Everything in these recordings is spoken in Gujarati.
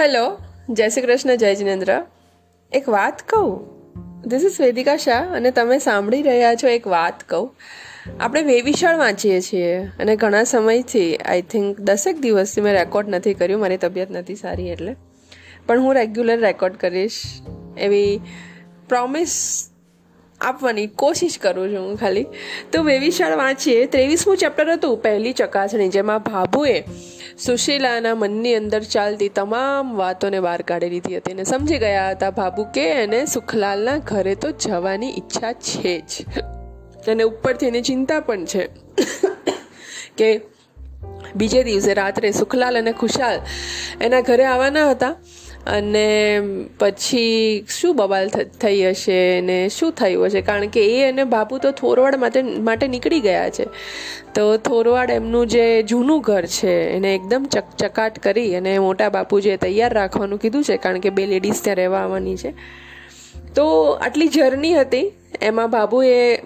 હેલો, જય શ્રી કૃષ્ણ, જય જિનેન્દ્ર. એક વાત કહું? ધીસ ઇઝ વેદિકા શાહ અને તમે સાંભળી રહ્યા છો એક વાત કહું. આપણે વેવિશાળ વાંચીએ છીએ અને ઘણા સમયથી આઈ થિંક દસેક દિવસથી મેં રેકોર્ડ નથી કર્યું, મારી તબિયત નથી સારી એટલે. પણ હું રેગ્યુલર રેકોર્ડ કરીશ એવી પ્રોમિસ આપવાની કોશિશ કરું છું હું ખાલી. તો વેવિશાળ વાંચીએ, ત્રેવીસમું ચેપ્ટર હતું, પહેલી ચકાસણી, જેમાં ભાભુએ સુશીલાના મનની અંદર ચાલતી તમામ વાતોને બહાર કાઢી લીધી હતી અને સમજી ગયા હતા ભાભુ કે એને સુખલાલના ઘરે તો જવાની ઈચ્છા છે જ. અને ઉપરથી એની ચિંતા પણ છે કે બીજે દિવસે રાત્રે સુખલાલ અને ખુશાલ એના ઘરે આવવાના હતા. અને પછી શું બબાલ થઈ હશે ને શું થયું હશે? કારણ કે એ અને બાપુ તો થોરવાડ માટે માટે નીકળી ગયા છે. તો થોરવાડ એમનું જે જૂનું ઘર છે, એને એકદમ ચકચકાટ કરી અને મોટા બાપુ જે તૈયાર રાખવાનું કીધું છે, કારણ કે બે લેડીઝ ત્યાં રહેવા આવવાની છે. તો આટલી જર્ની હતી. એમાં બાબુએ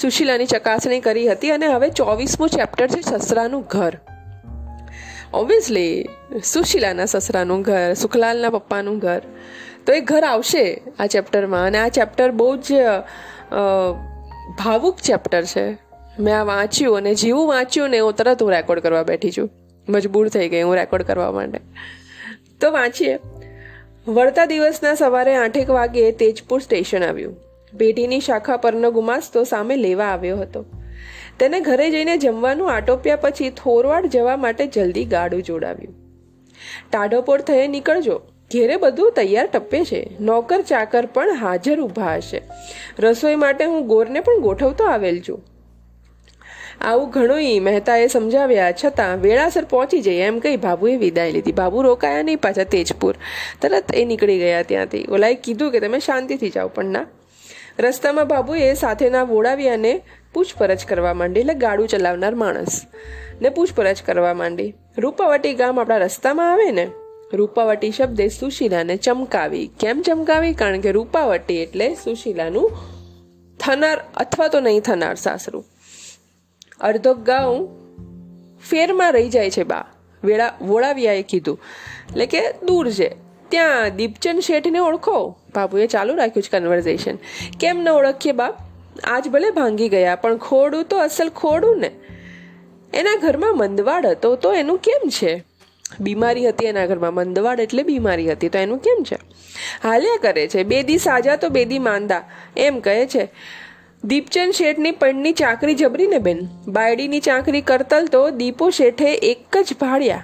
સુશીલાની ચકાસણી કરી હતી અને હવે ચોવીસમું ચેપ્ટર છે સસરાનું ઘર. ઓબ્વિયસલી સુશીલાના સસરાનું ઘર, સુખલાલના પપ્પાનું ઘર. તો એ ઘર આવશે આ ચેપ્ટરમાં અને આ ચેપ્ટર બહુ જ ભાવુક ચેપ્ટર છે. મેં આ વાંચ્યું અને જેવું વાંચ્યું ને હું તરત હું રેકોર્ડ કરવા બેઠી છું. મજબૂર થઈ ગઈ હું રેકોર્ડ કરવા માટે. તો વાંચીએ. વળતા દિવસના સવારે આઠેક વાગે તેજપુર સ્ટેશન આવ્યું. પેઢીની શાખા પરનો ગુમાસ્તો સામે લેવા આવ્યો હતો. તેને ઘરે જઈને જમવાનું આટોપ્યા પછી થોરવાડ જવા માટે જલ્દી ગાડું જોડાવ્યું. ટાઢોપોળ થયે નીકળજો. ઘેરે બધું તૈયાર ટપ્પે છે. નોકર ચાકર પણ હાજર ઊભા હશે. રસોઈ માટે હું ગોરને પણ ગોઠવતો આવેલ છું. આવું ઘણું મહેતાએ સમજાવ્યા છતાં વેળાસર પહોંચી જઈએ એમ કહી બાબુએ વિદાય લીધી. બાબુ રોકાયા નહીં પાછા તેજપુર. તરત એ નીકળી ગયા ત્યાંથી. ઓલાએ કીધું કે તમે શાંતિથી જાઓ, પણ ના. રસ્તામાં બાબુએ સાથેના વોડાવ્યાને પૂછપરછ કરવા માંડી એટલે ગાડું ચલાવનાર માણસ. ને પૂછપરછ કરવા માંડી. રૂપાવટી ગામ આપણા રસ્તામાં આવે ને? રૂપાવટી શબ્દે સુશીલાને ચમકાવી. કેમ ચમકાવી? કારણ કે રૂપાવટી એટલે સુશીલાનું થનાર અથવા તો નહીં થનાર સાસરું. અડધો ગાઉં ફેરમાં રહી જાય છે બા. વેળા વોળાવ્યાએ કીધું. એટલે કે દૂર છે. ત્યાં દીપચંદ શેઠને ઓળખો? બાબુએ ચાલુ રાખ્યું છે કન્વર્ઝેશન કેમ ન ઓળખીએ બાપ? આજ ભલે ભાંગી ગયા, પણ ખોડું તો અસલ ખોડું ને. એના ઘરમાં મંદવાડ હતો તો એનું કેમ છે? બીમારી હતી એના ઘરમાં, મંદવાડ એટલે બીમારી હતી, તો એનું કેમ છે? હાલ્યા કરે છે બે દી સાજા તો બે દી માંદા. એમ કહે છે, દીપચંદ શેઠની પણની ચાકરી જબરી ને બેન. બાયડીની ચાકરી કરતલ તો દીપો શેઠે એક જ ભાડ્યા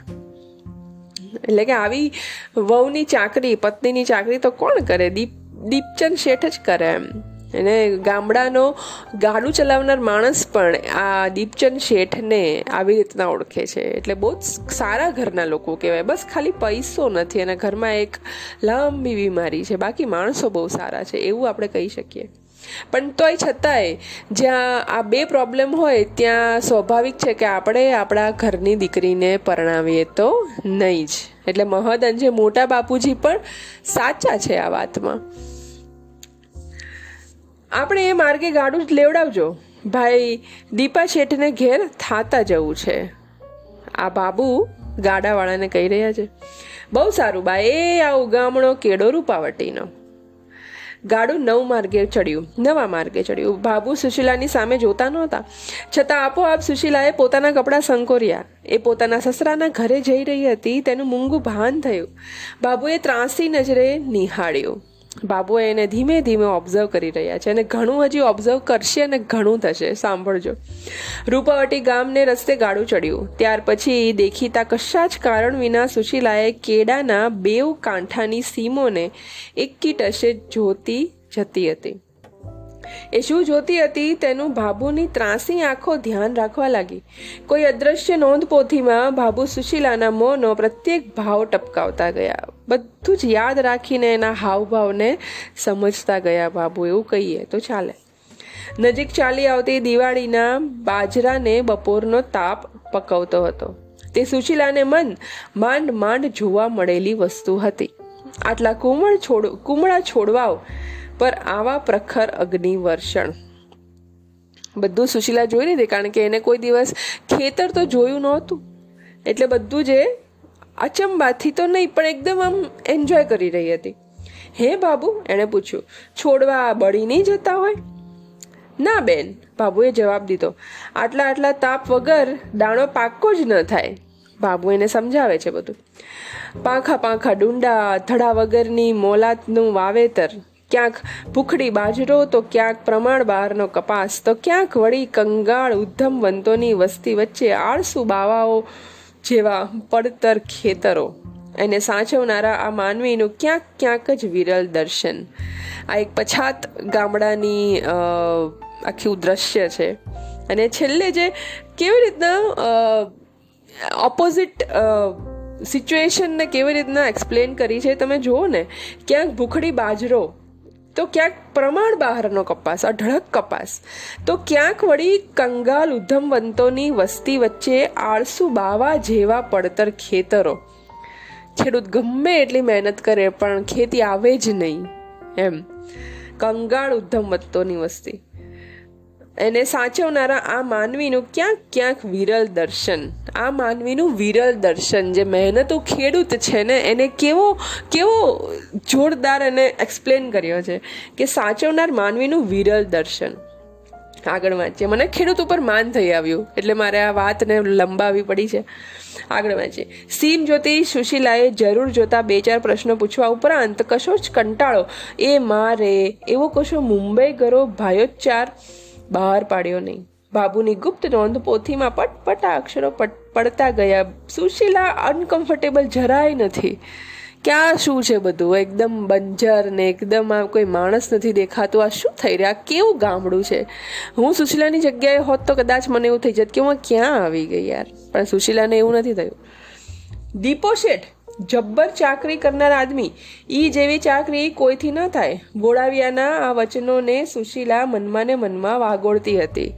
એટલે કે આવી વહુની ચાકરી, પત્નીની ચાકરી તો કોણ કરે? દીપ, દીપચંદ શેઠ જ કરે એમ. અને ગામડાનો ગાડું ચલાવનાર માણસ પણ આ દીપચંદ શેઠને આવી રીતના ઓળખે છે. એટલે બહુ જ સારા ઘરના લોકો કહેવાય. બસ ખાલી પૈસો નથી અને ઘરમાં એક લાંબી બીમારી છે. બાકી માણસો બહુ સારા છે. એવું આપણે કહી શકીએ. પણ તોય છતાંય, જ્યાં આ બે પ્રોબ્લેમ હોય, ત્યાં સ્વાભાવિક છે કે આપણે આપણા ઘરની દીકરીને પરણાવીએ તો નહીં જ. એટલે મહદઅંશે મોટા બાપુજી પણ સાચા છે આ વાતમાં. આપણે એ માર્ગે ગાડું જ લેવડાવજો. ભાઈ, દીપા શેઠને ઘેર થાતા જવું છે. આ બાબુ ગાડાવાળાને કહી રહ્યા છે. બહુ સારું બા, એ આ ઉગામણો કેડો રૂપાવટીનો. ગાડું નવ માર્ગે ચડ્યું, નવા માર્ગે ચડ્યું. બાબુ સુશીલાની સામે જોતા નહોતા. છતાં આપોઆપ સુશીલાએ પોતાના કપડાં સંકોર્યા. એ પોતાના સસરાના ઘરે જઈ રહી હતી, તેનું મૂંગું ભાન થયું. બાબુએ ત્રાસી નજરે નિહાળ્યું. બાબુ એને ધીમે ધીમે ઓબ્ઝર્વ કરી રહ્યા છે અને ઘણું હજી ઓબ્ઝર્વ કરશે અને ઘણું થશે. સાંભળજો. રૂપાવટી ગામને રસ્તે ગાડું ચડ્યું. ત્યાર પછી દેખીતા કશા જ કારણ વિના સુશીલાએ કેડાના બેવ કાંઠાની સીમોને એક કીટશે જોતી જતી હતી. એ શું જોતી હતી? તેનું ભાભુની ત્રાસી આંખો ધ્યાન રાખવા લાગી. કોઈ અદ્રશ્ય નોંધપોથીમાં ભાબુ સુશીલાના મોંનો પ્રત્યેક ભાવ ટપકાવતા ગયા. બધું જ યાદ રાખીને એના હાવભાવને સમજતા ગયા બાબુ એવું કહીએ તો ચાલે. નજીક ચાલી આવતી દિવાળીના બાજરાને બપોરનો તાપ પકવતો હતો. તે સુશીલાને મન માંડ માંડ જોવા મળેલી વસ્તુ હતી. આટલા કુમળ છોડ, કુમળા છોડવાઓ પર આવા પ્રખર અગ્નિ વર્ષણ બધું સુશીલા જોઈ લીધી કારણ કે એને કોઈ દિવસ ખેતર તો જોયું નહોતું. એટલે બધું જે અચંબાથી તો નહીં, પણ એકદમ આમ એન્જોય કરી રહી હતી. હે બાબુ, એણે પૂછ્યું, છોડવા બળી નહીં જતા હોય? ના બેન, બાબુએ જવાબ દીધો, આટલા આટલા તાપ વગર દાણો પાકો જ ન થાય. બાબુ એને સમજાવે છે બધું. પાંખા પાંખા ડુંડા થડા વગરની મોલાતનું વાવેતર. ક્યાંક ભૂખડી બાજરો, તો ક્યાંક પ્રમાણ બહારનો કપાસ, તો ક્યાંક વળી કંગાળ ઉદ્ધમવંતોની વસ્તી વચ્ચે આળસુ બાવાઓ જેવા પડતર ખેતરો. એને સાચવનારા આ માનવીનું ક્યાંક ક્યાંક જ વિરલ દર્શન. આ એક પછાત ગામડાની આખું દ્રશ્ય છે. અને છેલ્લે જે કેવી રીતના ઓપોઝિટ સિચ્યુએશનને કેવી રીતના એક્સપ્લેન કરી છે, તમે જુઓ ને, ક્યાંક ભૂખડી બાજરો તો ક્યાંક પ્રમાણ બહારનો કપાસ, અઢળક કપાસ. તો ક્યાંક વળી કંગાલ ઉધમવંતોની વસ્તી વચ્ચે આળસુ બાવા જેવા પડતર ખેતરો. ખેડૂત ગમે એટલી મહેનત કરે, પણ ખેતી આવે જ નહીં. એમ. કંગાળ ઉધમવંતોની વસ્તી. એને સાચવનારા આ માનવીનું ક્યાંક ક્યાંક વિરલ દર્શન. આ માનવીનું વિરલ દર્શન જે મહેનતુ ખેડૂત છે ને, એને કેવો કેવો જોરદાર એને એક્સપ્લેન કર્યો છે કે સાચવનાર માનવીનું વિરલ દર્શન. આગળ વાંચીએ. મને ખેડૂત ઉપર માન થઈ આવ્યું, એટલે મારે આ વાતને લંબાવી પડી છે. આગળ વાંચીએ. સીમ જોતી સુશીલાએ જરૂર જોતા બે ચાર પ્રશ્નો પૂછવા ઉપરાંત કશો જ કંટાળો. એ મારે, એવો કશો મુંબઈ ગરો ભાયોચ્ચાર બહાર પાડ્યો નહીં. બાબુની ગુપ્ત નોંધ પોથીમાં પટપટા અક્ષરો પડતા ગયા. સુશીલા અનકમ્ફર્ટેબલ જરાય નથી. ક્યાં શું છે બધું? એકદમ બંજર ને એકદમ આ કોઈ માણસ નથી દેખાતું. આ શું થઈ રહ્યા? કેવું ગામડું છે? હું સુશીલાની જગ્યાએ હોત તો કદાચ મને એવું થઈ જત કે હું ક્યાં આવી ગઈ યાર. પણ સુશીલાને એવું નથી થયું. દીપો શેઠ જબ્બર ચાકરી કરનાર આદમી. ઈ જેવી ચાકરી કોઈથી ન થાય. ગોળાવિયાના આ વચનોને સુશીલા મનમાં ને મનમાં વાગોળતી હતી.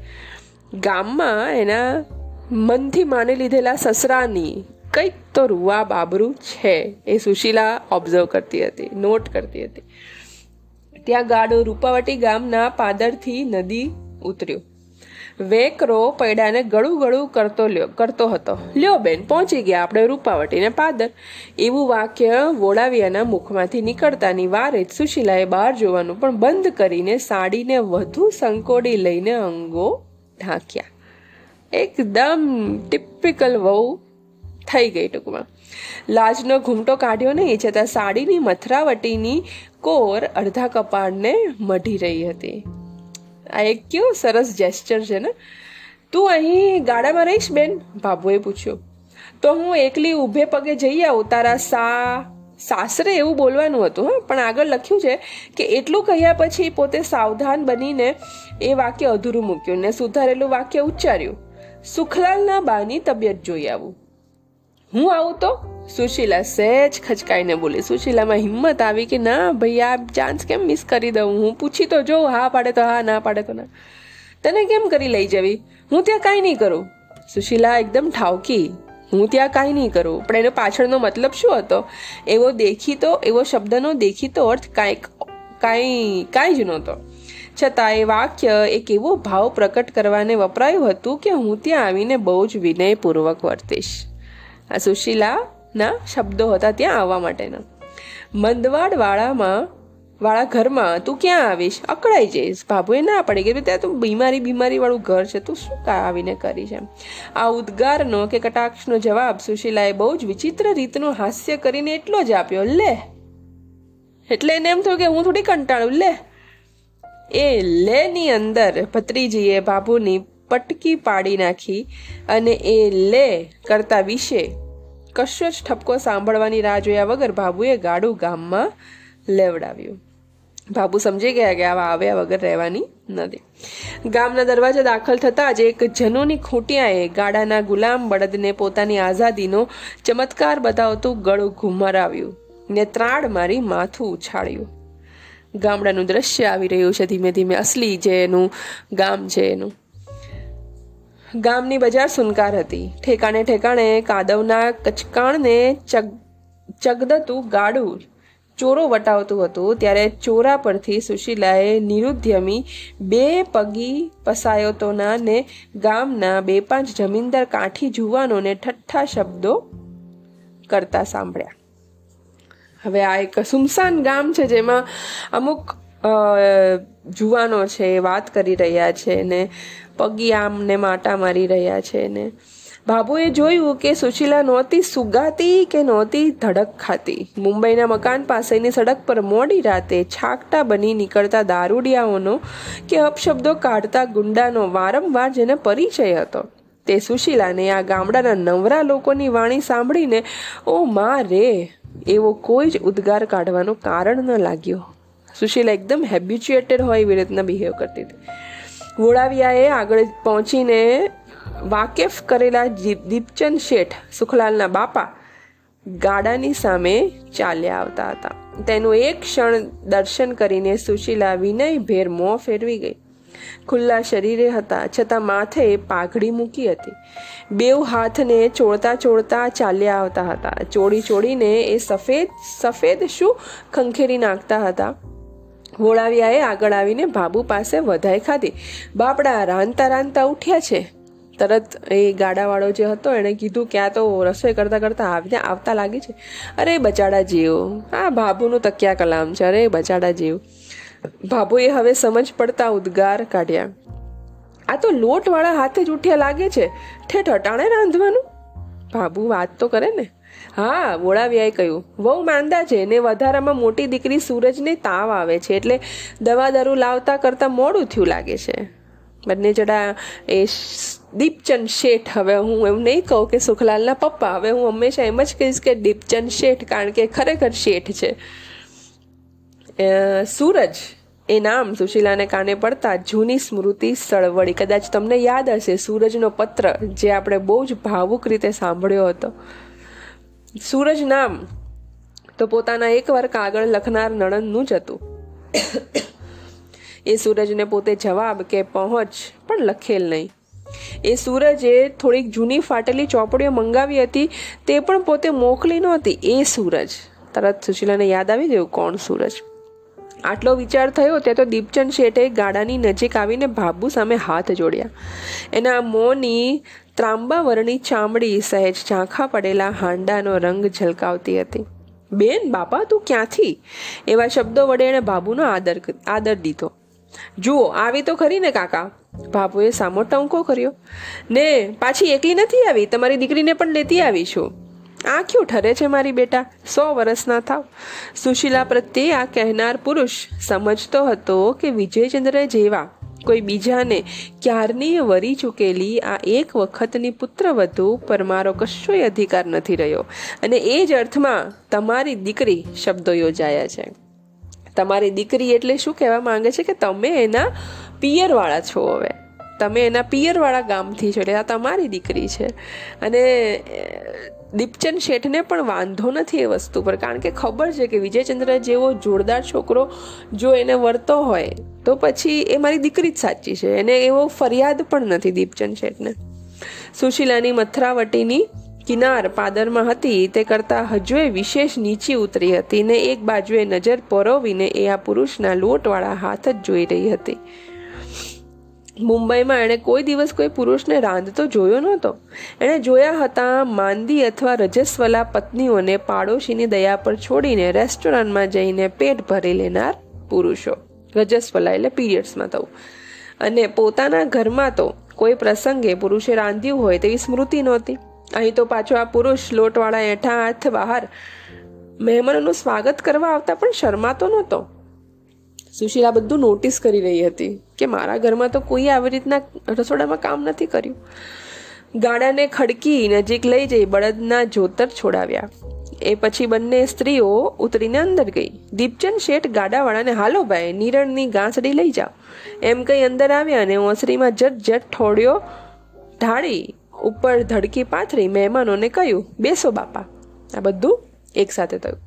ગામમાં એના મનથી માની લીધેલા સસરાની કંઈક તો રૂવા બાબરું છે એ સુશીલા ઓબ્ઝર્વ કરતી હતી નોટ કરતી હતી. ત્યાં ગાડો રૂપાવટી ગામના પાદરથી નદી ઉતર્યો. વેકરો પૈડાને ગળું ગળું કરતો લ્યો, કરતો હતો. લ્યો બેન, પહોંચી ગયા આપણે રૂપાવટીને પાદર. એવું વાક્ય વોડાવિયાના મુખમાંથી નીકળતાની વારે જ સુશીલાએ બહાર જોવાનું પણ બંધ કરીને સાડીને વધુ સંકોડી લઈને અંગો ઢાંક્યા. એકદમ ટિપિકલ વહુ થઈ ગઈ ટૂંકમાં. લાજનો ઘૂમટો કાઢ્યો નહીં, છતાં સાડીની મથરાવટીની કોર અડધા કપાળને મઢી રહી હતી. આ એક કેવું સરસ જેસ્ચર છે ને. તું અહીં ગાડામાં રહીશ બેન? બાબુએ પૂછ્યું. તો હું એકલી ઊભે પગે જઈ આવું, તારા સા, સાસરે એવું બોલવાનું હતું, હા. પણ આગળ લખ્યું છે કે એટલું કહ્યા પછી પોતે સાવધાન બનીને એ વાક્ય અધૂરું મૂક્યું ને સુધારેલું વાક્ય ઉચ્ચાર્યું. સુખલાલના બાની તબિયત જોઈ આવું. હું આવું તો? સુશીલા સહેજ ખચકાઈને બોલી, સુશીલામાં હિંમત આવી કે ના? ભાઈ, આ ચાન્સ કેમ મિસ કરી દઉં? હું પૂછી તો જોઉં, હા પાડે તો હા, ના પાડે તો ના. તને કેમ કરી લઈ જવી? હું ત્યાં કાંઈ નહીં કરું. સુશીલા એકદમ ઠાવકી, હું ત્યાં કાંઈ નહીં કરું. પણ એનો પાછળનો મતલબ શું હતો? એવો દેખીતો, એવો શબ્દનો દેખીતો અર્થ કાંઈક, કાંઈ કાંઈ જ નહોતો. છતાં એ વાક્ય એક એવો ભાવ પ્રકટ કરવાને વપરાયું હતું કે હું ત્યાં આવીને બહુ જ વિનયપૂર્વક વર્તીશ. આ સુશીલાના શબ્દો હતા ત્યાં આવવા માટેના. મંદવાડ વાળામાં વાળા ઘરમાં તું ક્યાં આવીશ? અકળાઈ જઈશ. બાબુએ ના પડી કે ત્યાં તું બીમારી બીમારી વાળું ઘર છે, તું શું આવીને કરીશ એમ. આ ઉદ્ગારનો કે કટાક્ષનો જવાબ સુશીલાએ બહુ જ વિચિત્ર રીતનું હાસ્ય કરીને એટલો જ આપ્યો, લે. એટલે એને એમ થયું કે હું થોડી કંટાળું, લે. એ લેની અંદર ભત્રીજીએ બાબુની પટકી પાડી નાખી અને એ લે કરતા વિશે કશો જ ઠપકો સાંભળવાની રાહ જોયા વગર બાબુએ ગાડું ગામમાં લેવડાવ્યું. બાબુ સમજી ગયા કે આવા આવ્યા વગર રહેવાની નથી. ગામના દરવાજા દાખલ થતાં જ એક જનોની ખૂંટિયાએ ગાડાના ગુલામ બળદને પોતાની આઝાદીનો ચમત્કાર બતાવતું ગળું ઘુમરાવ્યું ને ત્રાડ મારી માથું ઉછાળ્યું. ગામડાનું દ્રશ્ય આવી રહ્યું છે ધીમે ધીમે. અસલી જે એનું ગામ છે એનું. ગામની બજાર સુનકાર હતી. ઠેકાણે ઠેકાણે કાદવના કચકાણને ચગ, ચગદતું ગાડું ચોરો વટાવતું હતું. ત્યારે ચોરા પરથી સુશીલાએ નિરુદ્યમી બે પગી પસાયતોના ને ગામના બે પાંચ જમીનદાર કાંઠી જુવાનોને ઠઠ્ઠા શબ્દો કરતા સાંભળ્યા. હવે આ એક સુમસાન ગામ છે જેમાં અમુક જુવાનો છે, વાત કરી રહ્યા છે ને પગી આમ ને માટા મારી રહ્યા છે ને. બાબુએ જોયું કે સુશીલા નહોતી સુગાતી કે નહોતી ધડક ખાતી. મુંબઈના મકાન પાસેની સડક પર મોડી રાતે છાકટા બની નીકળતા દારૂડિયાઓનો કે અપશબ્દો કાઢતા ગુંડાનો વારંવાર જેને પરિચય હતો. તે સુશીલાને આ ગામડાના નવરા લોકોની વાણી સાંભળીને, ઓ મા રે, એવો કોઈ જ ઉદ્ગાર કાઢવાનું કારણ ન લાગ્યું. સુશીલા એકદમ હેબ્યુચ્યુએટેડ હોય એવી રીતના બિહેવ કરતી હતી. વોળાવિયાએ આગળ પહોંચીને વાકેફ કરેલા દીપચંદ શેઠ, સુખલાલના બાપા, ગાડાની સામે ચાલ્યા આવતા હતા. તેનું એક ક્ષણ દર્શન કરીને સુશીલા વિનય ભેર મોં ફેરવી ગઈ. ખુલ્લા શરીરે હતા, છતાં માથે પાઘડી મૂકી હતી. બેઉ હાથને ચોળતા ચોળતા ચાલ્યા આવતા હતા. ચોડી ચોડીને એ સફેદ સફેદ શું? ખંખેરી નાખતા હતા. વોળાવિયાએ આગળ આવીને બાબુ પાસે વધાઈ ખાધી. બાપડા રાંધતા રાંધતા ઉઠ્યા છે. તરત એ ગાડાવાળો જે હતો એણે કીધું કે આ તો રસોઈ કરતાં કરતાં આવીને આવતા લાગી છે. અરે બચાડા જીવ આ બાબુનું તકિયા કલામ છે. અરે બચાડા જીવ બાબુએ હવે સમજ પડતા ઉદ્ગાર કાઢ્યા. આ તો લોટવાળા હાથે જ ઉઠ્યા લાગે છે. ઠેઠ અટાણે રાંધવાનું? બાબુ વાત તો કરે ને? હા વોળાવિયાએ કહ્યું, વહુ માંદા છે ને વધારામાં મોટી દીકરી સૂરજને તાવ આવે છે, એટલે દવા દારૂ લાવતા કરતાં મોડું થયું લાગે છે. બંને જડા એ દીપચંદ શેઠ, હવે હું એમ નહીં કહું કે સુખલાલના પપ્પા, હવે હું હંમેશા એમ જ કહીશ કે દીપચંદ શેઠ, કારણ કે ખરેખર શેઠ છે. સૂરજ એ નામ સુશીલાને કાને પડતા જૂની સ્મૃતિ સળવળી. કદાચ તમને યાદ હશે, સૂરજનો પત્ર જે આપણે બહુ જ ભાવુક રીતે સાંભળ્યો હતો. સૂરજ નામ તો પોતાના એક વાર કાગળ લખનાર નણંદનું જ હતું. એ સૂરજને પોતે જવાબ કે પહોંચ પણ લખેલ નહીં. એ સૂરજે થોડીક જૂની ફાટેલી ચોપડીઓ મંગાવી હતી, તે પણ પોતે મોકલી નહોતી. એ સૂરજ. તરત સુશીલાને યાદ આવી ગયું, કોણ સૂરજ? આટલો વિચાર થયો ત્યાં તો દીપચંદ શેઠે ગાડાની નજીક આવીને ભાબુ સામે હાથ જોડ્યા. એના મોંની ત્રાંબાવરણી ચામડી સહેજ ઝાંખા પડેલા હાંડાનો રંગ ઝલકાવતી હતી. બેન, બાપા, તું ક્યાંથી? એવા શબ્દો વડે એણે બાબુનો આદર આદર દીધો. જુઓ, આવી તો ખરી ને, કાકા. બાબુએ સામો ટંકો કર્યો. ને, પાછી એકલી નથી આવી? તમારી દીકરીને પણ લેતી આવી છું આ ક્યું ઠરે છે મારી બેટા, સો વર્ષના થાવ. સુશીલા પ્રત્યે આ કહેનાર પુરુષ સમજતો હતો કે વિજયચંદ્ર જેવા કોઈ બીજાને ક્યારની વરી ચૂકેલી આ એક વખતની પુત્રવધુ પર મારો કશોય અધિકાર નથી રહ્યો. અને એ જ અર્થમાં તમારી દીકરી શબ્દો યોજાયા છે. તમારી દીકરી એટલે શું કહેવા માંગે છે કે તમે એના પિયરવાળા છો હવે. તમે એના પિયરવાળા ગામથી છો, એટલે આ તમારી દીકરી છે. અને દીપચંદ શેઠને પણ વાંધો નથી એ વસ્તુ પર, કારણ કે ખબર છે કે વિજયચંદ્ર જેવો જોરદાર છોકરો જો એને વર્તો હોય, તો પછી એ મારી દીકરી જ સાચી છે. એને એવો ફરિયાદ પણ નથી દીપચંદ શેઠને. સુશીલાની મથરાવટીની કિનાર પાદરમાં હતી, તે કરતાં હજુએ વિશેષ નીચી ઉતરી હતી ને એક બાજુએ નજર પરોવીને એ આ પુરુષના લોટવાળા હાથ જ જોઈ રહી હતી. મુંબઈમાં એણે કોઈ દિવસ કોઈ પુરુષને રાંધતો જોયો નહોતો. એણે જોયા હતા માંદી અથવા રજસ્વલા પત્નીઓને પાડોશીની દયા પર છોડીને રેસ્ટોરન્ટમાં જઈને પેટ ભરી લેનાર પુરુષો. રજસ્વલા એટલે પીરિયડ્સમાં થવું અને પોતાના ઘરમાં તો કોઈ પ્રસંગે પુરુષે રાંધ્યું હોય તેવી સ્મૃતિ નહોતી. અહીં તો પાછો આ પુરુષ લોટવાળા એઠા હાથ બહાર મહેમાનોનું સ્વાગત કરવા આવતા પણ શરમાતો નહોતો. સુશીલા બધું નોટિસ કરી રહી હતી કે મારા ઘરમાં તો કોઈ આવી રીતના રસોડામાં કામ નથી કર્યું. ગાડાને ખડકી નજીક લઈ જઈ બળદના જોતર છોડાવ્યા. એ પછી બંને સ્ત્રીઓ ઉતરીને અંદર ગઈ. દીપચંદ શેઠ ગાડાવાળાને, હાલો ભાઈ, નિરણની ગાંસડી લઈ જાઓ. એમ કંઈ અંદર આવ્યા અને ઓસરીમાં જટ જટ ઠોડ્યો ઢાળી ઉપર ધડકી પાથરી મહેમાનોને કહ્યું, બેસો બાપા. આ બધું એકસાથે થયું.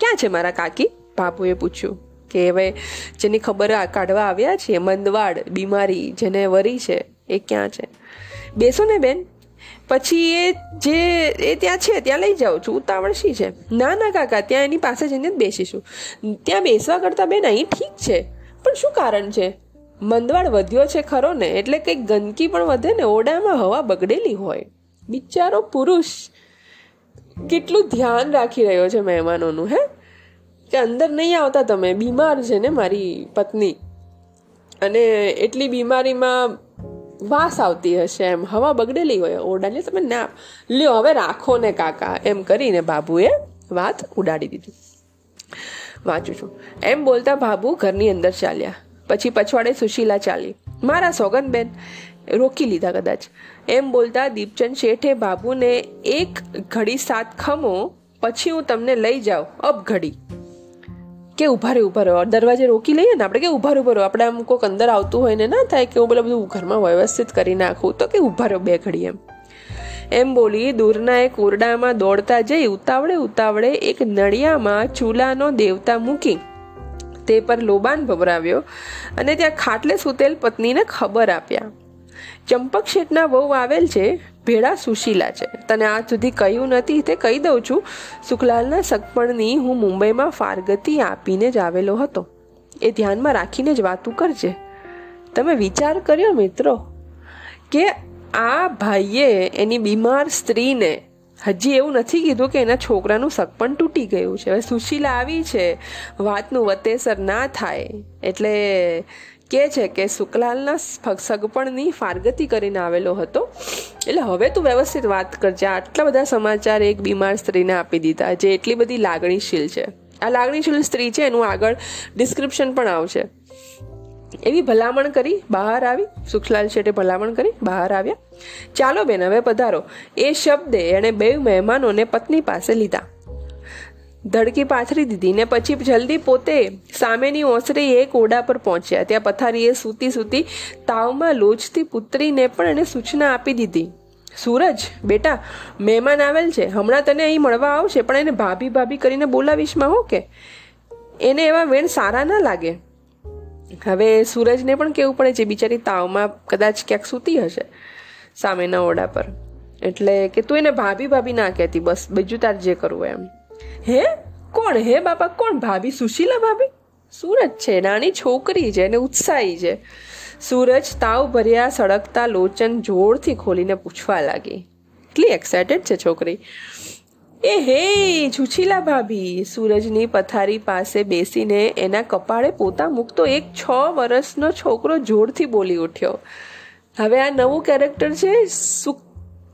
ક્યાં છે મારા કાકી? બાપુએ પૂછ્યું. કે હવે જેની ખબર કાઢવા આવ્યા છીએ, મંદવાડ બીમારી જેને વરી છે, એ ક્યાં છે? બેસો ને બેન. પછી એ જે, એ ત્યાં છે, ત્યાં લઈ જાઉં છું, ઉતાવળ શી છે? ના ના, કાકા, ત્યાં એની પાસે જઈને જ બેસીશું. ત્યાં બેસવા કરતાં બેન અહીં ઠીક છે. પણ શું કારણ છે? મંદવાડ વધ્યો છે ખરો ને, એટલે કંઈક ગંદકી પણ વધે ને, ઓરડામાં હવા બગડેલી હોય. બિચારો પુરુષ. કેટલું ધ્યાન રાખી રહ્યો છે મહેમાનોનું, હે? કે અંદર નહીં આવતા તમે, બીમાર છે ને મારી પત્ની. અને એટલી બીમારીમાં વાસ આવતી હશે એમ, હવા બગડેલી હોય, ઓરડાની તમે ના, લ્યો હવે રાખો ને કાકા, એમ કરીને બાબુએ વાત ઉડાડી દીધી. વાંચું છું. એમ બોલતા બાબુ ઘરની અંદર ચાલ્યા. પછી પછવાડે સુશીલા ચાલી. મારા સોગનબેન રોકી લીધા કદાચ. એમ બોલતા દીપચંદ શેઠે બાબુને એક ઘડી સાત ખમો, પછી હું તમને લઈ જાઉં, અબ ઘડી. કે ઊભા રહે, ઊભા રહો. દરવાજે રોકી લઈએ ને આપણે, કે ઊભા ઊભા રહો. આપણે આમ કોઈક અંદર આવતું હોય ને, ના થાય કે હું પેલા બધું ઘરમાં વ્યવસ્થિત કરી નાખું, તો કે ઊભા રહો બે ઘડી એમ. એમ બોલી દૂરના એક ઓરડામાં દોડતા જઈ ઉતાવળે ઉતાવળે એક નળિયામાં ચૂલાનો દેવતા મૂકી તે પર લોબાન ભભરાવ્યો અને ત્યાં ખાટલે સૂતેલ પત્નીને ખબર આપ્યા. ચંપક શેઠના વહુ આવેલ છે ભેળા સુશીલા છે. તને આજ સુધી કહ્યું નથી, તે કહી દઉં છું. સુખલાલના સગપણની હું મુંબઈમાં ફારગતી આપીને જ આવેલો હતો. એ ધ્યાનમાં રાખીને જ વાતું કરજે. તમે વિચાર કર્યો મિત્રો, કે આ ભાઈએ એની બીમાર સ્ત્રીને હજી એવું નથી કીધું કે એના છોકરાનું સગપણ તૂટી ગયું છે. હવે સુશીલા આવી છે. વાતનું વતેસર ના થાય. એટલે કે છે કે શુક્લાલના સગપણની ફારગતી કરીને આવેલો હતો. એટલે હવે તું વ્યવસ્થિત વાત કરજે. આટલા બધા સમાચાર એક બીમાર સ્ત્રીને આપી દીધા જે એટલી બધી લાગણીશીલ છે. આ લાગણીશીલ સ્ત્રી છે, એનું આગળ ડિસ્ક્રિપ્શન પણ આવશે. એવી ભલામણ કરી, બહાર આવી. સુખલાલ શેઠે ભલામણ કરી, બહાર આવ્યા. ચાલો બેન, હવે પધારો. એ શબ્દે એણે બે મહેમાનોને પત્ની પાસે લીધા. ધડકી પાથરી દીધી ને પછી જલ્દી પોતે સામેની ઓસરી એક ઓડા પર પહોંચ્યા. ત્યાં પથારીએ સૂતી સૂતી તાવમાં લોચતી પુત્રીને પણ એને સૂચના આપી દીધી. સૂરજ, બેટા, મહેમાન આવેલ છે. હમણાં તને અહીં મળવા આવશે, પણ એને ભાભી ભાભી કરીને બોલાવીશમાં હો કે? એને એવા વેણ સારા ના લાગે. હવે સૂરજને પણ કેવું પડે છે, બિચારી તાવમાં કદાચ ક્યાંક સૂતી હશે સામેના ઓડા પર. એટલે કે તું એને ભાભી ભાભી ના કહેતી, બસ, બીજું તાર જે કરવું એમ. હે? કોણ હે બાપા? કોણ ભાભી? સુશીલા ભાભી? સુરજ છે, નાની છોકરી છે અને ઉત્સાહી છે. સૂરજ તાવ ભર્યા સળગતા લોચન જોરથી ખોલીને પૂછવા લાગી. એટલી એક્સાઇટેડ છે છોકરી. એ હે છુછીલા ભાભી. સૂરજની પથારી પાસે બેસીને એના કપાળે પોતા મૂકતો એક છ વર્ષનો છોકરો જોરથી બોલી ઉઠ્યો. હવે આ નવું કેરેક્ટર છે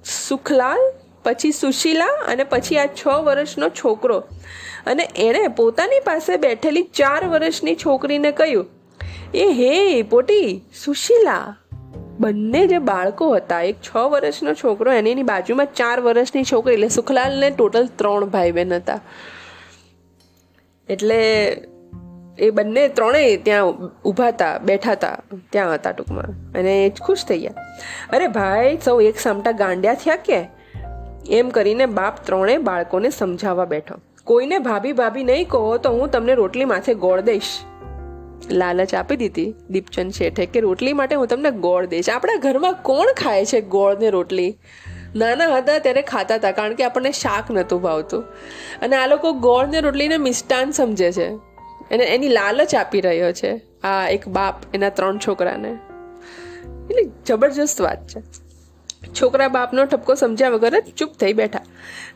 સુખલાલ? પછી સુશીલા અને પછી આ છ વર્ષનો છોકરો. અને એણે પોતાની પાસે બેઠેલી ચાર વર્ષની છોકરીને કહ્યું, એ હે પોટી, સુશીલા. બંને જે બાળકો હતા, એક છ વર્ષનો છોકરો એની બાજુમાં ચાર વર્ષની છોકરી, એટલે સુખલાલને ટોટલ ત્રણ ભાઈ બહેન હતા. એટલે એ બંને ત્રણેય ત્યાં ઊભા હતા, બેઠા હતા, ત્યાં હતા ટૂંકમાં. અને ખુશ થઈ ગયા. અરે ભાઈ, સૌ એક સામટા ગાંડ્યા થયા કે? એમ કરીને બાપ ત્રણે બાળકોને સમજાવવા બેઠો. કોઈને ભાભી ભાભી નહીં કહો તો હું તમને રોટલી માથે ગોળ દઈશ. લાલચ આપી દીધી દીપચંદ શેઠે કે રોટલી માટે હું તમને ગોળ દઈશ. આપણા ઘરમાં કોણ ખાય છે ગોળને રોટલી? નાના હતા ત્યારે ખાતા હતા કારણ કે આપણને શાક નહોતું ભાવતું. અને આ લોકો ગોળને રોટલીને મિષ્ટાન સમજે છે. એને એની લાલચ આપી રહ્યો છે. આ એક બાપ એના ત્રણ છોકરાને. એટલે જબરજસ્ત વાત છે. છોકરા બાપનો ઠપકો સમજ્યા વગર જ ચૂપ થઈ બેઠા.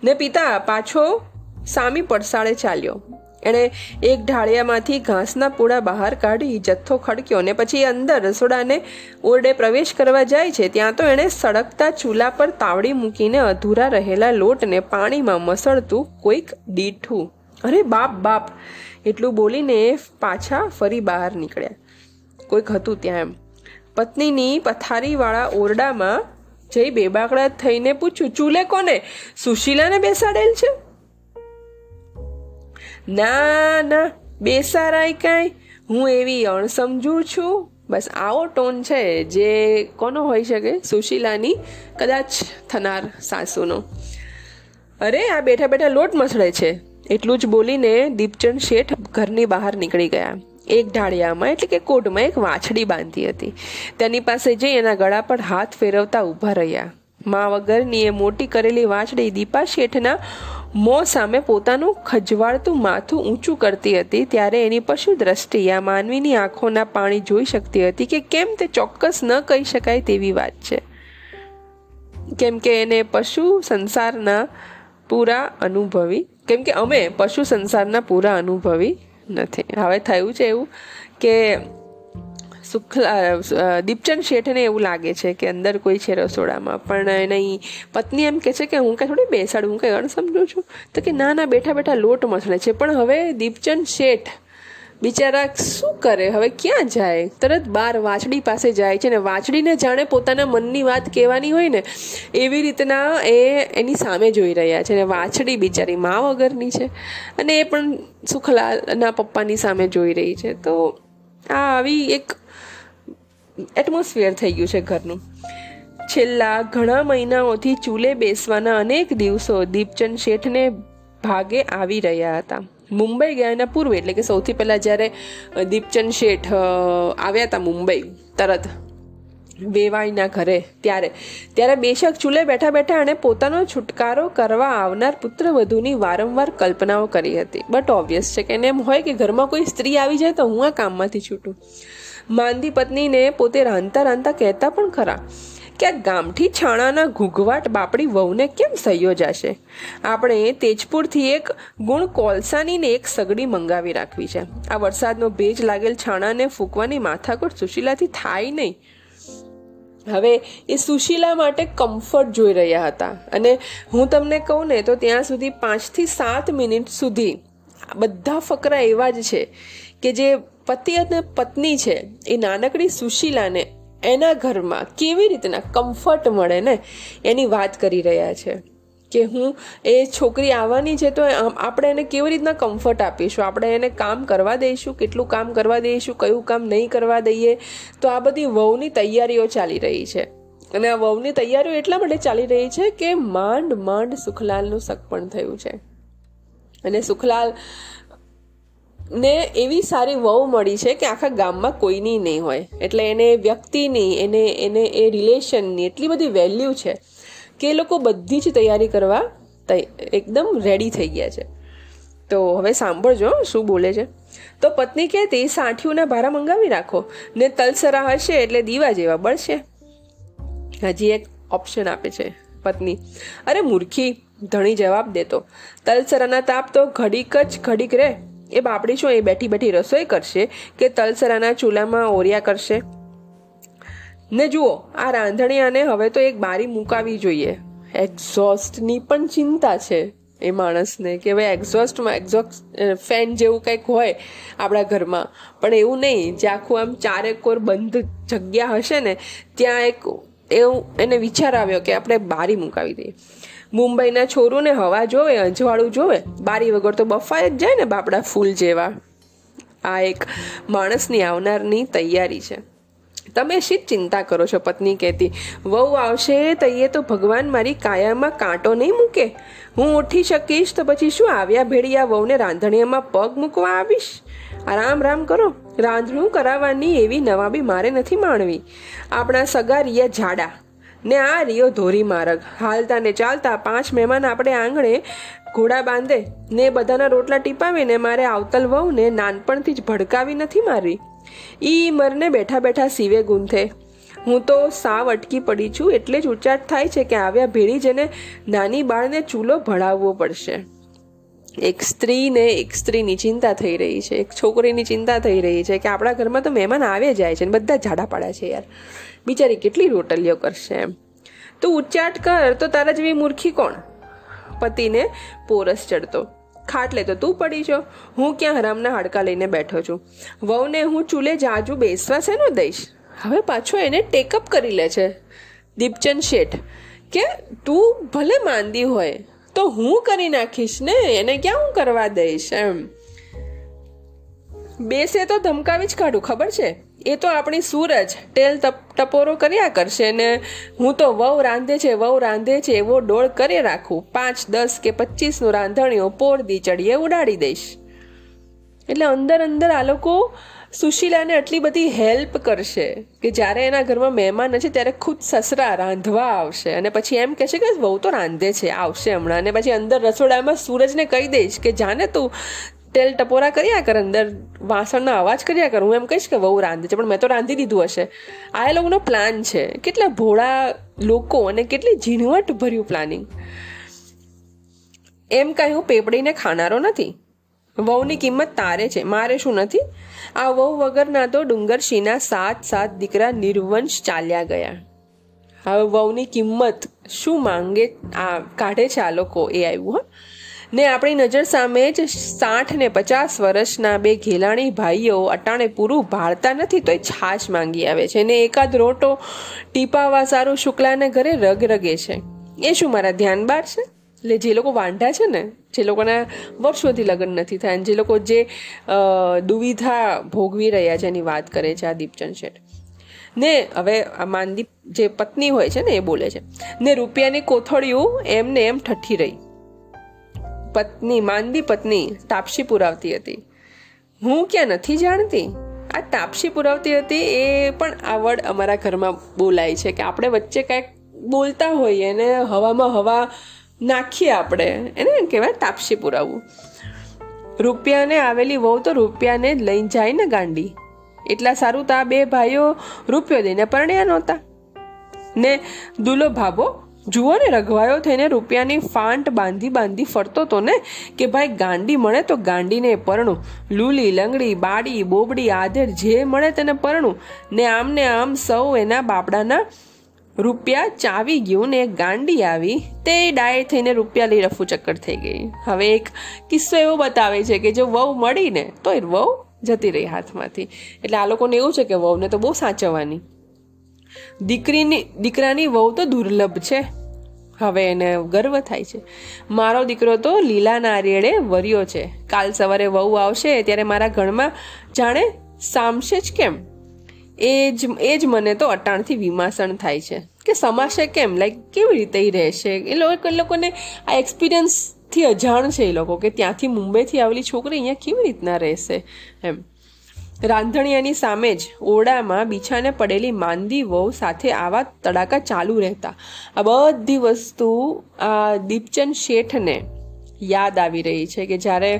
ને પિતા પાછો સામી પડસાળે ચાલ્યો. એણે એક ઢાળિયામાંથી ઘાસના પૂળા બહાર કાઢી જથ્થો ખડક્યો ને પછી અંદર રસોડાને ઓરડે પ્રવેશ કરવા જાય છે, ત્યાં તો એણે સળગતા ચૂલા પર તાવડી મૂકીને અધૂરા રહેલા લોટને પાણીમાં મસળતું કોઈક દીઠું. અરે બાપ બાપ! એટલું બોલીને પાછા ફરી બહાર નીકળ્યા. કોઈક હતું ત્યાં એમ. પત્નીની પથારીવાળા ઓરડામાં જઈ બેબાકડા થઈને પૂછ્યું, ચૂલે કોને? સુશીલાને બેસાડેલ છે? ના ના, બેસારાય કાંઈ. હું એવી અણસમજુ છું. બસ આવો ટોન છે, જે કોનો હોઈ શકે? સુશીલાની કદાચ થનાર સાસુનો. અરે, આ બેઠા બેઠા લોટ મસળે છે. એટલું જ બોલીને દીપચંદ શેઠ ઘરની બહાર નીકળી ગયા. એક ઢાળિયામાં, એટલે કે કોટમાં એક વાછડી બાંધી હતી. તેની પાસે જઈ એના ગળા પર હાથ ફેરવતા ઊભા રહ્યા. મા વગરની એ મોટી કરેલી વાછડી દીપા શેઠના મોં સામે પોતાનું ખજવાળતું માથું ઊંચું કરતી હતી, ત્યારે એની પશુ દ્રષ્ટિ? આ માનવીની આંખોના પાણી જોઈ શકતી હતી કે કેમ તે ચોક્કસ ન કહી શકાય તેવી વાત છે. કેમ કે એને પશુ સંસારના પૂરા અનુભવી, કેમ કે અમે પશુ સંસારના પૂરા અનુભવી નથી. હવે થયું છે એવું કે સુખલા દીપચંદ શેઠને એવું લાગે છે કે અંદર કોઈ છે રસોડામાં. પણ એની પત્ની એમ કહે છે કે હું કાંઈ થોડી બેસાડું, હું કંઈ અણસમજું છું. તો કે ના ના, બેઠા બેઠા લોટ મસળે છે. પણ હવે દીપચંદ શેઠ બિચારા શું કરે? હવે ક્યાં જાય? તરત બાર વાછડી પાસે જાય છે ને વાછડીને જાણે પોતાના મનની વાત કહેવાની હોય ને, એવી રીતના એ એની સામે જોઈ રહ્યા છે ને વાછડી બિચારી મા વગરની છે અને એ પણ સુખલાલના પપ્પાની સામે જોઈ રહી છે. તો આ આવી એક એટમોસ્ફિયર થઈ ગયું છે ઘરનું. છેલ્લા ઘણા મહિનાઓથી ચૂલે બેસવાના અનેક દિવસો દીપચંદ શેઠને ભાગે આવી રહ્યા હતા. મુંબઈ ગયાના પૂર્વે, એટલે કે સૌથી પહેલાં જ્યારે દીપચંદ શેઠ આવ્યા હતા મુંબઈ, તરત, વેવાઈના ઘરે, ત્યારે. ત્યારે બેશક ચૂલે બેઠા બેઠા અને પોતાનો છુટકારો કરવા આવનાર પુત્ર વધુની વારંવાર કલ્પનાઓ કરી હતી. બટ ઓબ્વિયસ છે કે એને એમ હોય કે ઘરમાં કોઈ સ્ત્રી આવી જાય તો હું આ કામમાંથી છૂટું. માંદી પત્નીને પોતે રાંધતા રાંધતા કહેતા પણ ખરા. કે આ ગામઠી છાણાના ઘૂઘવાટ બાપડી વહુને કેમ સહયો જશે? આપણે તેજપુરથી એક ગુણ કોલસાની ને એક સગડી મંગાવી રાખવી છે. આ વરસાદનો ભેજ લાગેલ છાણાને ફૂંકવાની માથાકૂટ સુશીલાથી થાય નહીં. હવે એ સુશીલા માટે કમ્ફર્ટ જોઈ રહ્યા હતા. અને હું તમને કહું ને, તો ત્યાં સુધી પાંચથી સાત મિનિટ સુધી બધા ફકરા એવા જ છે કે જે પતિ અને પત્ની છે, એ નાનકડી સુશીલાને એના ઘરમાં કેવી રીતના કમ્ફર્ટ મળે ને, એની વાત કરી રહ્યા છે કે હું એ છોકરી આવવાની છે તો આપણે એને કેવી રીતના કમ્ફર્ટ આપીશું? આપણે એને કામ કરવા દઈશું? કેટલું કામ કરવા દઈશું? કયું કામ નહીં કરવા દઈએ? તો આ બધી વહુની તૈયારીઓ ચાલી રહી છે. અને આ વહુની તૈયારીઓ એટલા માટે ચાલી રહી છે કે માંડ માંડ સુખલાલનું સગપણ થયું છે. અને સુખલાલ ને એવી સારી વહુ મળી છે કે આખા ગામમાં કોઈની નહીં હોય. એટલે એને વ્યક્તિની, એને એને એ રિલેશનની એટલી બધી વેલ્યુ છે કે એ લોકો બધી જ તૈયારી કરવા એકદમ રેડી થઈ ગયા છે. તો હવે સાંભળજો શું બોલે છે. તો પત્ની કહેતી સાઠીઓના ભારા મંગાવી રાખો ને તલસરા હશે એટલે દીવા જેવા બળશે. હજી એક ઓપ્શન આપે છે પત્ની. અરે મૂર્ખી, ધણી જવાબ દેતો. તલસરાના તાપ તો ઘડીક જ ઘડીક રહે એ બાપડી શું એ બેઠી બેઠી રસોઈ કરશે કે તલસરાના ચૂલામાં ઓરિયા કરશે? ને જુઓ, આ રાંધણિયાને હવે તો એક બારી મુકાવી જોઈએ. એક્ઝોસ્ટની પણ ચિંતા છે એ માણસને કે ભાઈ એક્ઝોસ્ટમાં એક્ઝોસ્ટ ફેન જેવું કંઈક હોય આપણા ઘરમાં. પણ એવું નહીં, જે આખું આમ ચારેકોર બંધ જગ્યા હશે ને, ત્યાં એક એવું એને વિચાર આવ્યો કે આપણે બારી મુકાવી દઈએ. મુંબઈના છોરુને હવા જોવે, અજવાળું જોવે, બારી વગર તો બફાય જ જાય ને બાપડા ફૂલ જેવા. આ એક માણસની આવનારની તૈયારી છે. તમે શી ચિંતા કરો છો, પત્ની કહેતી. વહુ આવશે તઈએ તો ભગવાન મારી કાયામાં કાંટો નહીં મૂકે. હું ઉઠી શકીશ તો પછી શું આવ્યા ભેળી આ વહુને રાંધણીયામાં પગ મૂકવા આવીશ? આરામ રામ કરો. રાંધણું કરાવવાની એવી નવાબી મારે નથી માણવી. આપણા સગા રિયા જાડા ને આ રિયો ધોરી માર્ગ હાલતા ને ચાલતા પાંચ મહેમાન આપણે આંગણે ઘોડા બાંધે ને બધાના રોટલા ટીપાવીને મારે આવતલ વહુને નાનપણથી જ ભડકાવી નથી મારી. ઈ મરને બેઠા બેઠા સીવે ગુંથે. હું તો સાવ અટકી પડી છું એટલે જ ઉચ્ચાટ થાય છે કે આવ્યા ભેળી જેને નાની બાળને ચૂલો ભળાવવો પડશે. એક સ્ત્રીને એક સ્ત્રીની ચિંતા થઈ રહી છે, એક છોકરીની ચિંતા થઈ રહી છે કે આપણા ઘરમાં તો મહેમાન આવે જાય છે ને બધા ઝાડા પાડ્યા છે યાર. બિચારી કેટલી રોટલીઓ કરશે એમ. તું ઉચ્ચાટ કર તો તારા જેવી મૂર્ખી કોણ? પતિને પોરસ ચડતો. ખાટલે તો તું પડી છો હું ક્યાં હરામના હાડકા લઈને બેઠો છું? વહુને હું ચૂલે જાજુ બેસવા શેનો દઈશ? હવે પાછો એને ટેકઅપ કરી લે છે. દીપચંદ શેઠ, કે તું ભલે માંદી હોય, તો હું કરી નાખીશ ને? એને ક્યાં હું કરવા દઈશ એમ? બેસે તો ધમકાવી જ કાઢું, ખબર છે? એ તો આપણી સૂરજ ટેલ ટપોરો કર્યા કરશે ને હું તો વહુ રાંધે છે, વહુ રાંધે છે, એવો ડોળ કરી રાખું. પાંચ, દસ કે પચીસનું રાંધણીઓ પોર દી ચડીએ ઉડાડી દઈશ. એટલે અંદર અંદર આ લોકો સુશીલાને આટલી બધી હેલ્પ કરશે કે જ્યારે એના ઘરમાં મહેમાન હશે ત્યારે ખુદ સસરા રાંધવા આવશે. અને પછી એમ કહેશે કે વહુ તો રાંધે છે, આવશે હમણાં. અને પછી અંદર રસોડામાં સૂરજને કહી દઈશ કે જાને તું તેલ ટપોરા કર્યા કર, અંદર વાસણનો અવાજ કર્યા કર. હું એમ કહીશ કે વહુ રાંધે છે, પણ મેં તો રાંધી દીધું હશે. આ એ લોકોનો પ્લાન છે. કેટલા ભોળા લોકો અને કેટલી ઝીણવટ ભર્યું પ્લાનિંગ એમ હું પેપડીને ખાનારો નથી. વહુની કિંમત તારે છે, મારે શું નથી? આ વહુ વગરના તો ડુંગરશીના સાત સાત દીકરા નિર્વંશ ચાલ્યા ગયા. હવે વહુની કિંમત શું માંગે, આ કાઢે છે આ લોકો એ આવ્યું હા? ને આપણી નજર સામે જ સાઠ ને પચાસ વર્ષના બે ઘેલાણી ભાઈઓ અટાણે પૂરું ભાળતા નથી તો એ છાશ માંગી આવે છે ને એકાદ રોટો ટીપાવા સારું શુક્લાને ઘરે રગ રગે છે. એ શું મારા ધ્યાન બાર છે? એટલે જે લોકો વાંઢા છે ને, જે લોકોના વર્ષોથી લગ્ન નથી થયા જે લોકો જે દુવિધા ભોગવી રહ્યા છે એની વાત કરે છે આ દીપચંદ શેઠ. ને હવે આ માનદીપ જે પત્ની હોય છે ને એ બોલે છે. ને રૂપિયાની કોથળીઓ એમને એમ ઠઠી રહી. પત્ની, માંદી પત્ની તાપસી પુરાવતી હતી. હું ક્યાં નથી જાણતી? આ તાપસી પુરાવતી હતી એ પણ આવડ અમારા ઘરમાં બોલાય છે કે આપણે વચ્ચે કાંઈક બોલતા હોઈએ અને હવામાં હવા નાખીએ આપણે. એને કહેવાય તાપસી પુરાવવું. રૂપિયાને આવેલી વહુ તો રૂપિયાને જ લઈને જાય ને ગાંડી. એટલા સારું તો આ બે ભાઈઓ રૂપિયો દઈને પરણ્યા નહોતા. ને દુલો ભાભો જુઓ ને, રઘવાયો થઈને રૂપિયાની ફાંટ બાંધી બાંધી ફરતો તો ને, કે ભાઈ ગાંડી મળે તો ગાંડીને પરણું. લૂલી, લંગડી, બાડી, બોબડી આધેર જે મળે તેને પરણું. ને આમ ને આમ સૌ એના બાપડાના રૂપિયા ચાવી ગયું ને ગાંડી આવી, તે ડાય થઈને રૂપિયા લઈ રફુ ચક્કર થઈ ગઈ. હવે એક કિસ્સો એવો બતાવે છે કે જો વહુ મળીને તો એ વહુ જતી રહી હાથમાંથી. એટલે આ લોકોને એવું છે કે વહુને તો બહુ સાચવવાની. દીકરીની દીકરાની વહુ તો દુર્લભ છે. હવે એને ગર્વ થાય છે. મારો દીકરો તો લીલા નારિયેળે વર્યો છે. કાલ સવારે વહુ આવશે ત્યારે મારા ઘરમાં જાણે સામશે જ કેમ? એ જ એ જ મને તો અટાણથી વિમાસણ થાય છે. કે સમાશે કેમ? લાઈક કેવી રીતે રહેશે? એ લોકો, એ લોકોને આ એક્સપિરિયન્સથી અજાણ છે એ લોકો કે ત્યાંથી મુંબઈથી આવેલી છોકરી અહીંયા કેવી રીતના રહેશે? એમ. રાંધણિયાની સામે જ ઓરડામાં બીછાને પડેલી માંદી વહુ સાથે આવા તડાકા ચાલુ રહેતા. આ બધી વસ્તુ આ દીપચંદ શેઠને યાદ આવી રહી છે કે જ્યારે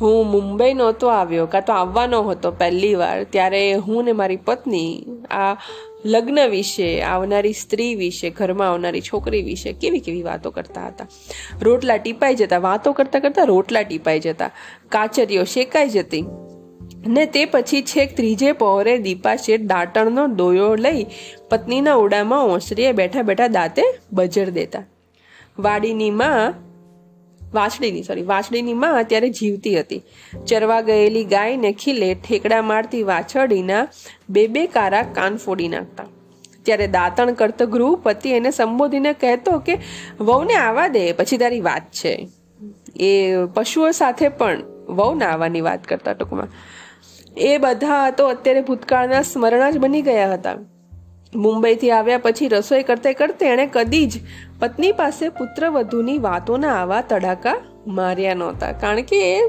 હું મુંબઈ નહોતો આવ્યો કાં તો આવવાનો હતો પહેલી વાર, ત્યારે હું ને મારી પત્ની આ લગ્ન વિશે, આવનારી સ્ત્રી વિશે, ઘરમાં આવનારી છોકરી વિશે કેવી કેવી વાતો કરતા હતા. રોટલા ટીપાઈ જતા, વાતો કરતાં કરતાં રોટલા ટીપાઈ જતા. કાચરીઓ શેકાઈ જતી. ને તે પછી છેક ત્રીજે પહોરે દીપા શેઠ દાંટણનો દોયો લઈ પત્નીના ઓડામાં ઓસરીએ બેઠા બેઠા દાંતે બજર દેતા. વાડીની માં, વાછડીની સોરી વાછડીની માં અત્યારે જીવતી હતી. ચરવા ગયેલી ગાયને ખીલે ઠેકડા મારતી વાછડીના બે બે કારા કાન ફોડી નાખતા. ત્યારે દાંતણ કરતો ગૃહપતિ એને સંબોધીને કહેતો કે, વહુને આવા દે, પછી તારી વાત છે. એ પશુઓ સાથે પણ વહુને આવવાની વાત કરતા ટૂંકમાં. એ બધા તો અત્યારે ભૂતકાળના સ્મરણા જ બની ગયા હતા. મુંબઈથી આવ્યા પછી રસોઈ કરતે કરતે એણે કદી જ પત્ની પાસે પુત્ર વધુની વાતોના આવા તડાકા માર્યા નહોતા. કારણ કે એ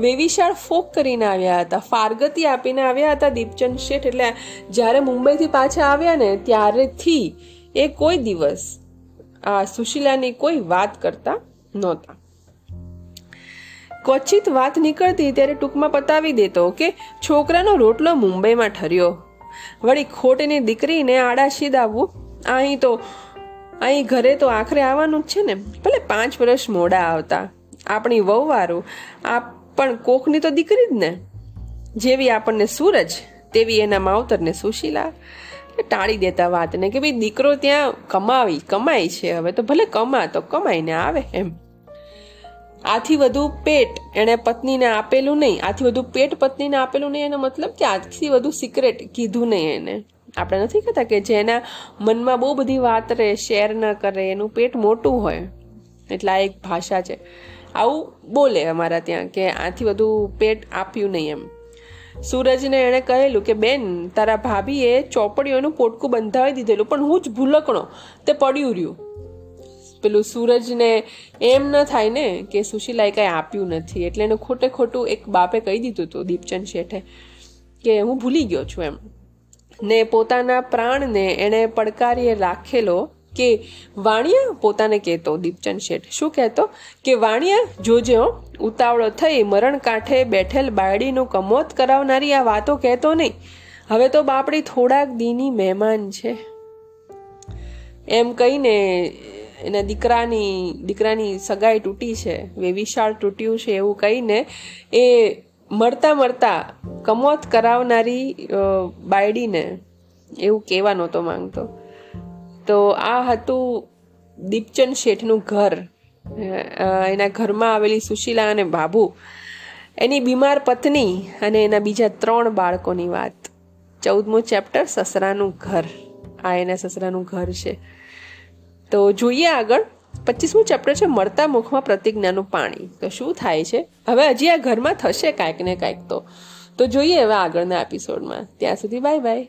વેવિશાળ ફોક કરીને આવ્યા હતા. ફારગતી આપીને આવ્યા હતા દીપચંદ શેઠ. એટલે જ્યારે મુંબઈથી પાછા આવ્યા ને ત્યારેથી એ કોઈ દિવસ આ સુશીલાની કોઈ વાત કરતા નહોતા. ક્વચિત વાત નીકળતી ત્યારે ટૂંકમાં પતાવી દેતો કે છોકરાનો રોટલો મુંબઈમાં ઠર્યો. વળી ખોટની દીકરીને આડાશી દાવવું અહીં તો, અહીં ઘરે તો આખરે આવવાનું જ છે ને. ભલે પાંચ વર્ષ મોડા આવતા. આપણી વહુવારું આ પણ કોકની તો દીકરી જ ને. જેવી આપણને સૂરજ, તેવી એના માવતરને સુશીલા. ટાળી દેતા વાતને કે ભાઈ દીકરો ત્યાં કમાવી, કમાય છે હવે. તો ભલે કમા તો કમાઈને આવે એમ. આથી વધુ પેટ એણે પત્નીને આપેલું નહીં. આથી વધુ પેટ પત્નીને આપેલું નહીં, એનો મતલબ કે આથી વધુ સિક્રેટ કીધું નહીં એને. આપણે નથી કહેતા કે જેના મનમાં બહુ બધી વાત રહે શેર ન કરે, એનું પેટ મોટું હોય. એટલે આ એક ભાષા છે. આવું બોલે અમારા ત્યાં કે આથી વધુ પેટ આપ્યું નહીં એમ. સૂરજને એણે કહેલું કે, બેન, તારા ભાભીએ ચોપડીઓનું પોટકું બંધાવી દીધેલું, પણ હું જ ભૂલકણો. તે પડ્યું રહ્યું. પેલું સૂરજને એમ ન થાય ને કે સુશીલાએ કાંઈ આપ્યું નથી. એટલે એને ખોટે ખોટું એક બાપે કહી દીધું હતું દીપચંદ શેઠે કે હું ભૂલી ગયો છું એમ. ને પોતાના પ્રાણને એણે પડકારીએ રાખેલો કે વાણિયા પોતાને કહેતો દીપચંદ શેઠ. શું કહેતો? કે વાણિયા, જોજે ઉતાવળો થઈ મરણ કાંઠે બેઠેલ બાયડીનું કમોત કરાવનારી આ વાતો કહેતો નહીં. હવે તો બાપડી થોડાક દીની મહેમાન છે. એમ કહીને એના દીકરાની દીકરાની સગાઈ તૂટી છે, વેવિશાળ તૂટ્યું છે એવું કહીને એ મળતા મળતા કમોત કરાવનારી બાયડીને એવું કહેવા નહોતો માંગતો. તો આ હતું દીપચંદ શેઠનું ઘર. એના ઘરમાં આવેલી સુશીલા અને બાબુ. એની બીમાર પત્ની અને એના બીજા ત્રણ બાળકોની વાત. ચૌદમું ચેપ્ટર સસરાનું ઘર. આ એના સસરાનું ઘર છે. તો જોઈએ આગળ. પચીસમું ચેપ્ટર છે મળતા મુખમાં પ્રતિજ્ઞાનું પાણી. તો શું થાય છે? હવે હજી આ ઘરમાં થશે કાંઈક ને કાંઈક તો. તો જોઈએ હવે આગળના એપિસોડમાં ત્યાં સુધી બાય બાય